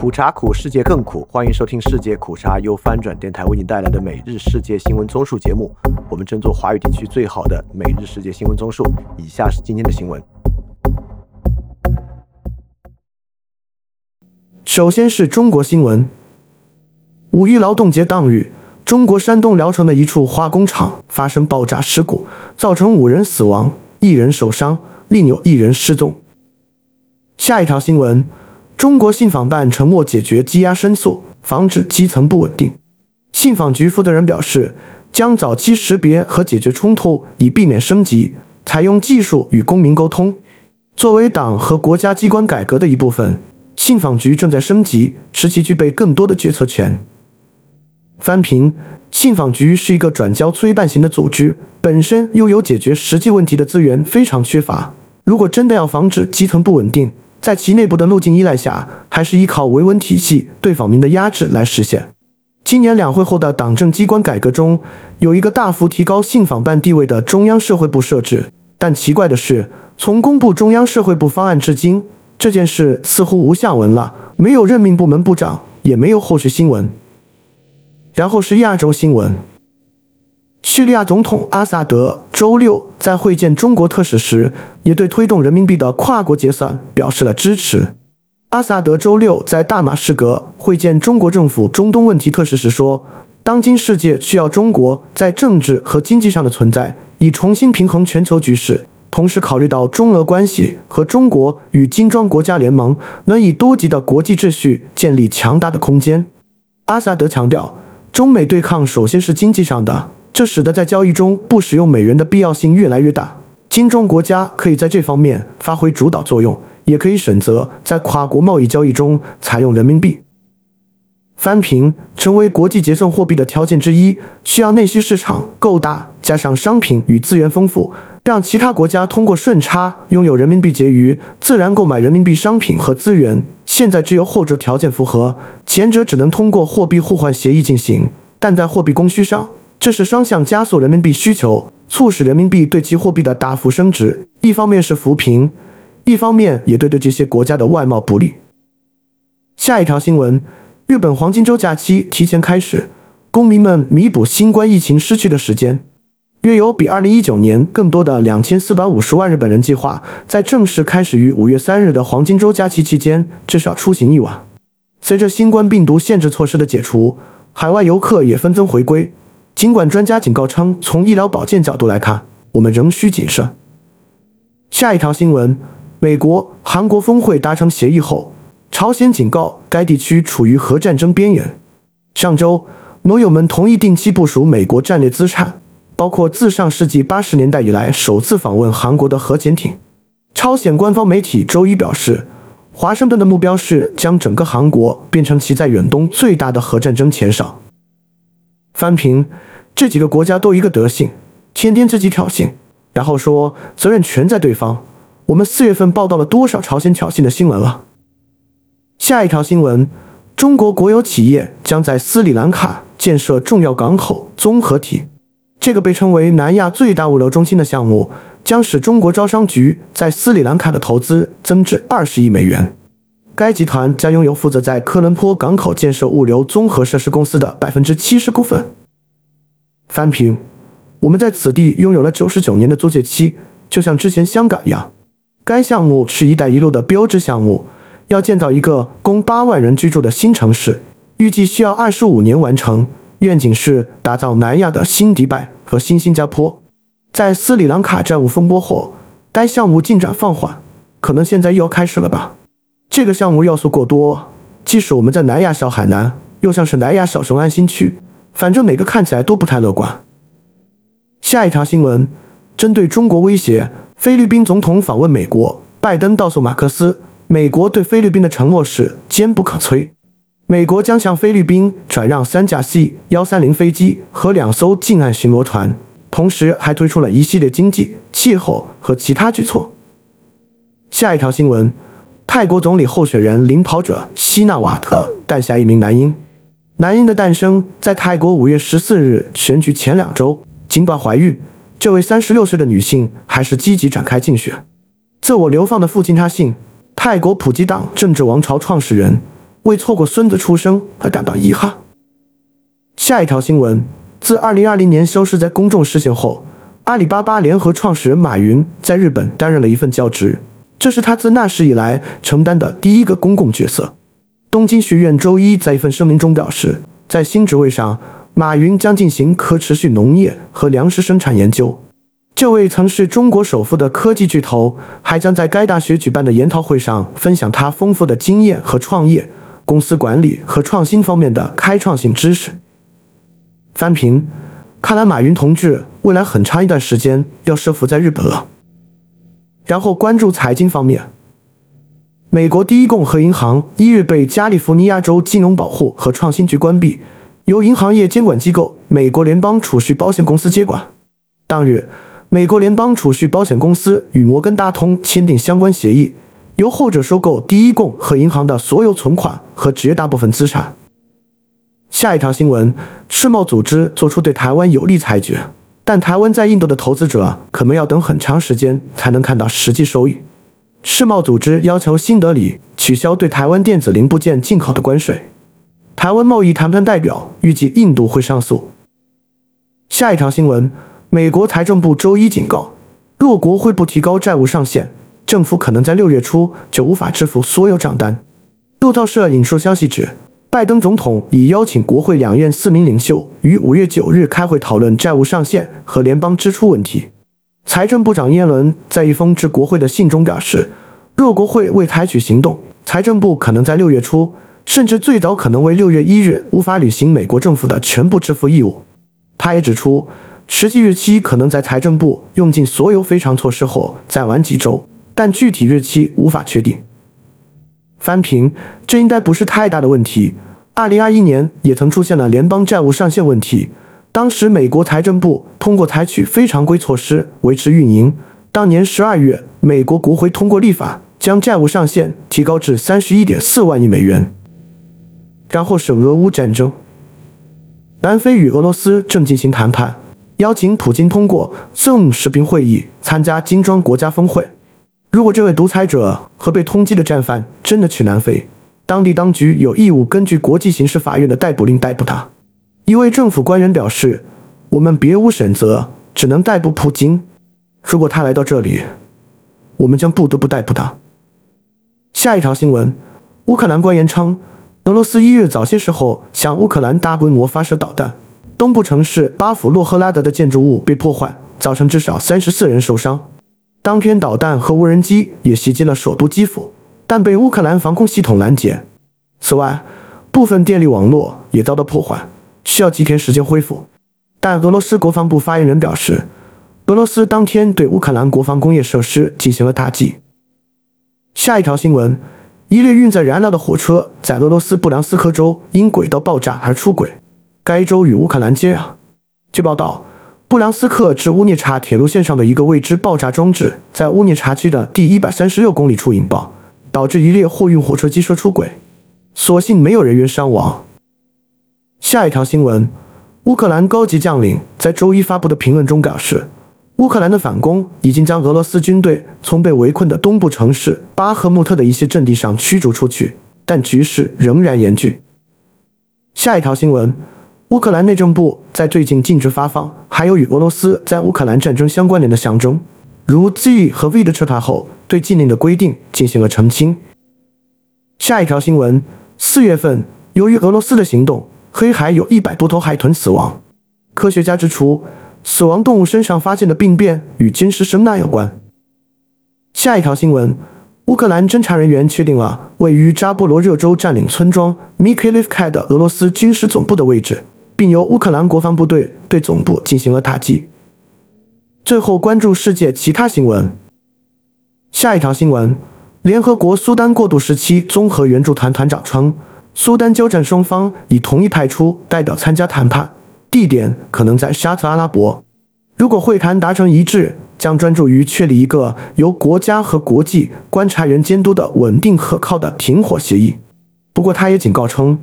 苦茶苦，世界更苦。欢迎收听世界苦茶由翻转电台为你带来的每日世界新闻综述节目。我们争做华语地区最好的每日世界新闻综述。以下是今天的新闻。首先是中国新闻。五一劳动节当日，中国山东聊城的一处化工厂发生爆炸事故，造成五人死亡，一人受伤，另有一人失踪。下一条新闻。中国信访办承诺解决积压申诉，防止基层不稳定。信访局负责人表示，将早期识别和解决冲突，以避免升级，采用技术与公民沟通。作为党和国家机关改革的一部分，信访局正在升级，使其具备更多的决策权。翻评：信访局是一个转交催办型的组织，本身又有解决实际问题的资源非常缺乏。如果真的要防止基层不稳定，在其内部的路径依赖下，还是依靠维稳体系对访民的压制来实现。今年两会后的党政机关改革中，有一个大幅提高信访办地位的中央社会部设置，但奇怪的是，从公布中央社会部方案至今，这件事似乎无下文了，没有任命部门部长，也没有后续新闻。然后是亚洲新闻。叙利亚总统阿萨德周六在会见中国特使时，也对推动人民币的跨国结算表示了支持。阿萨德周六在大马士革会见中国政府中东问题特使时说：“当今世界需要中国在政治和经济上的存在，以重新平衡全球局势，同时考虑到中俄关系和中国与金砖国家联盟能以多极的国际秩序建立强大的空间。”阿萨德强调，中美对抗首先是经济上的。这使得在交易中不使用美元的必要性越来越大。金砖国家可以在这方面发挥主导作用，也可以选择在跨国贸易交易中采用人民币。翻平成为国际结算货币的条件之一，需要内需市场够大，加上商品与资源丰富，让其他国家通过顺差拥有人民币结余，自然购买人民币商品和资源。现在只有后者条件符合，前者只能通过货币互换协议进行，但在货币供需上。这是双向加速人民币需求，促使人民币对其货币的大幅升值。一方面是扶贫，一方面也对对这些国家的外贸不利。下一条新闻：日本黄金周假期提前开始，公民们弥补新冠疫情失去的时间。约有比2019年更多的2450万日本人计划在正式开始于5月3日的黄金周假期期间至少出行一晚。随着新冠病毒限制措施的解除，海外游客也纷纷回归。尽管专家警告称，从医疗保健角度来看，我们仍需谨慎。下一条新闻：美国、韩国峰会达成协议后，朝鲜警告该地区处于核战争边缘。上周，盟友们同意定期部署美国战略资产，包括自上世纪八十年代以来首次访问韩国的核潜艇。朝鲜官方媒体周一表示，华盛顿的目标是将整个韩国变成其在远东最大的核战争前哨。翻平。这几个国家都一个德行，天天自己挑衅，然后说责任全在对方。我们四月份报道了多少朝鲜挑衅的新闻了？下一条新闻：中国国有企业将在斯里兰卡建设重要港口综合体。这个被称为南亚最大物流中心的项目，将使中国招商局在斯里兰卡的投资增至二十亿美元。该集团将拥有负责在科伦坡港口建设物流综合设施公司的百分之七十股份。翻平，我们在此地拥有了九十九年的租借期，就像之前香港一样。该项目是一带一路的标志项目，要建造一个供八万人居住的新城市，预计需要二十五年完成。愿景是打造南亚的新迪拜和新新加坡。在斯里兰卡债务风波后，该项目进展放缓，可能现在又要开始了吧？这个项目要素过多，即使我们在南亚小海南，又像是南亚小雄安新区。反正每个看起来都不太乐观。下一条新闻，针对中国威胁，菲律宾总统访问美国，拜登告诉马克思，美国对菲律宾的承诺是坚不可摧。美国将向菲律宾转让三架 C 幺三零飞机和两艘近岸巡逻船，同时还推出了一系列经济、气候和其他举措。下一条新闻，泰国总理候选人领跑者希纳瓦特诞下一名男婴。男婴的诞生在泰国五月十四日选举前两周。尽管怀孕，这位三十六岁的女性还是积极展开竞选。自我流放的父亲他信泰国普吉党政治王朝创始人，为错过孙子出生而感到遗憾。下一条新闻：自2020年消失在公众视线后，阿里巴巴联合创始人马云在日本担任了一份教职，这是他自那时以来承担的第一个公共角色。东京学院周一在一份声明中表示，在新职位上，马云将进行可持续农业和粮食生产研究。这位曾是中国首富的科技巨头，还将在该大学举办的研讨会上分享他丰富的经验和创业、公司管理和创新方面的开创性知识。翻评：看来马云同志未来很长一段时间要设伏在日本了。然后关注财经方面，美国第一共和银行一日被加利福尼亚州金融保护和创新局关闭，由银行业监管机构美国联邦储蓄保险公司接管。当日。美国联邦储蓄保险公司与摩根大通签订相关协议，由后者收购第一共和银行的所有存款和绝大部分资产。下一条新闻：世贸组织做出对台湾有利裁决，但台湾在印度的投资者可能要等很长时间才能看到实际收益。世贸组织要求新德里取消对台湾电子零部件进口的关税。台湾贸易谈判代表预计印度会上诉。下一条新闻。美国财政部周一警告，若国会不提高债务上限，政府可能在六月初就无法支付所有账单。路透社引述消息指，拜登总统已邀请国会两院四名领袖于五月九日开会讨论债务上限和联邦支出问题。财政部长耶伦在一封致国会的信中表示，若国会未采取行动，财政部可能在六月初，甚至最早可能为六月一日无法履行美国政府的全部支付义务。他也指出。实际日期可能在财政部用尽所有非常措施后再晚几周，但具体日期无法确定。翻评，这应该不是太大的问题。二零二一年也曾出现了联邦债务上限问题，当时美国财政部通过采取非常规措施维持运营。当年十二月，美国国会通过立法，将债务上限提高至三十一点四万亿美元。然后是俄乌战争，南非与俄罗斯正进行谈判。邀请普京通过 Zoom 视频会议参加金砖国家峰会。如果这位独裁者和被通缉的战犯真的去南非，当地当局有义务根据国际刑事法院的逮捕令逮捕他。一位政府官员表示：“我们别无选择，只能逮捕普京。如果他来到这里，我们将不得不逮捕他。”下一条新闻：乌克兰官员称，俄罗斯一日早些时候向乌克兰大规模发射导弹。东部城市巴甫洛赫拉德的建筑物被破坏，造成至少三十四人受伤。当天，导弹和无人机也袭击了首都基辅，但被乌克兰防空系统拦截。此外，部分电力网络也遭到破坏，需要几天时间恢复。但俄罗斯国防部发言人表示，俄罗斯当天对乌克兰国防工业设施进行了打击。下一条新闻：一列运载燃料的火车在俄罗斯布良斯克州因轨道爆炸而出轨。该州与乌克兰接壤。据报道，布良斯克至乌涅察铁路线上的一个未知爆炸装置在乌涅察区的第一百三十六公里处引爆，导致一列货运火车机车出轨，所幸没有人员伤亡。下一条新闻：乌克兰高级将领在周一发布的评论中表示，乌克兰的反攻已经将俄罗斯军队从被围困的东部城市巴赫穆特的一些阵地上驱逐出去，但局势仍然严峻。下一条新闻。乌克兰内政部在最近禁止发放还有与俄罗斯在乌克兰战争相关联的象征，如 Z 和 V 的车牌后，对禁令的规定进行了澄清。下一条新闻：四月份，由于俄罗斯的行动，黑海有一百多头海豚死亡。科学家指出，死亡动物身上发现的病变与金氏声呐有关。下一条新闻：乌克兰侦察人员确定了位于扎波罗热州占领村庄 Mikhailivka 的俄罗斯军事总部的位置。并由乌克兰国防部队对总部进行了打击。最后关注世界其他新闻。下一条新闻：联合国苏丹过渡时期综合援助团团长称，苏丹交战双方已同意派出代表参加谈判，地点可能在沙特阿拉伯。如果会谈达成一致，将专注于确立一个由国家和国际观察员监督的稳定可靠的停火协议。不过，他也警告称，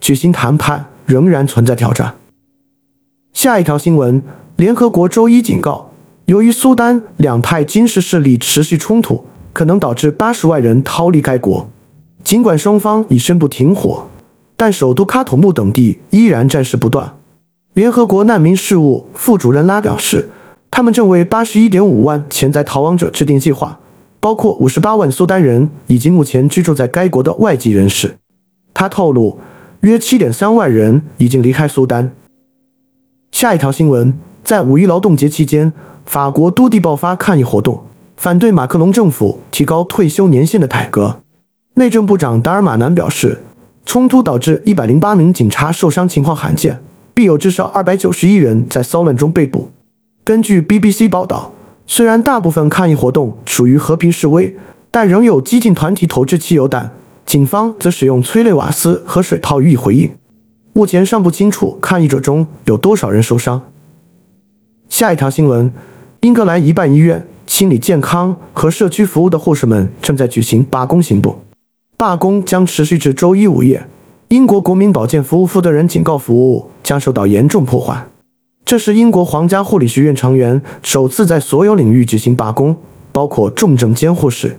举行谈判。仍然存在挑战。下一条新闻：联合国周一警告，由于苏丹两派军事势力持续冲突，可能导致八十万人逃离该国。尽管双方已宣布停火，但首都喀土穆等地依然战事不断。联合国难民事务副主任拉表示，他们正为八十一点五万潜在逃亡者制定计划，包括五十八万苏丹人以及目前居住在该国的外籍人士。他透露，约七点三万人已经离开苏丹。下一条新闻，在五一劳动节期间，法国多地爆发抗议活动，反对马克龙政府提高退休年限的改革。内政部长达尔马南表示，冲突导致一百零八名警察受伤，情况罕见。并有至少二百九十一人在骚乱中被捕。根据 BBC 报道，虽然大部分抗议活动属于和平示威，但仍有激进团体投掷汽油弹，警方则使用催泪瓦斯和水炮予以回应。目前尚不清楚抗议者中有多少人受伤。下一条新闻：英格兰一半医院、心理健康和社区服务的护士们正在举行罢工行动，罢工将持续至周一午夜。英国国民保健服务负责人警告，服务将受到严重破坏。这是英国皇家护理学院成员首次在所有领域举行罢工，包括重症监护室。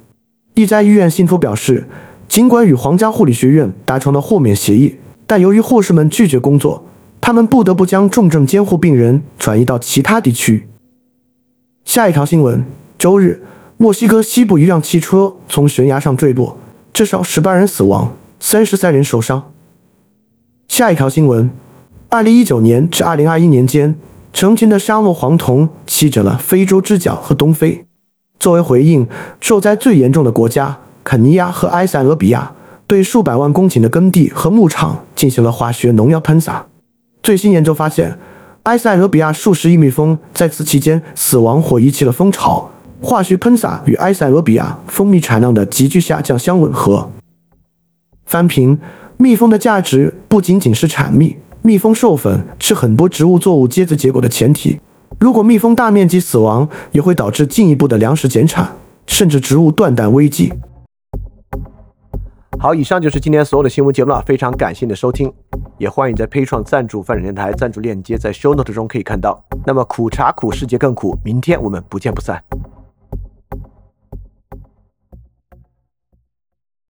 一家医院信徒表示，尽管与皇家护理学院达成了豁免协议，但由于护士们拒绝工作，他们不得不将重症监护病人转移到其他地区。下一条新闻：周日，墨西哥西部一辆汽车从悬崖上坠落，至少十八人死亡，三十三人受伤。下一条新闻：二零一九年至二零二一年间，成群的沙漠蝗虫席卷了非洲之角和东非。作为回应，受灾最严重的国家肯尼亚和埃塞俄比亚对数百万公顷的耕地和牧场进行了化学农药喷洒。最新研究发现，埃塞俄比亚数十亿蜜蜂在此期间死亡或遗弃了蜂巢。化学喷洒与埃塞俄比亚蜂蜜产量的急剧下降相吻合。翻评。蜜蜂的价值不仅仅是产蜜，蜜蜂授粉是很多植物作物结子结果的前提。如果蜜蜂大面积死亡，也会导致进一步的粮食减产，甚至植物断代危机。好，以上就是今天所有的新闻节目了，非常感谢你的收听，也欢迎在配创赞助范展电台赞助链接在 show note 中可以看到。那么苦茶苦，世界更苦，明天我们不见不散。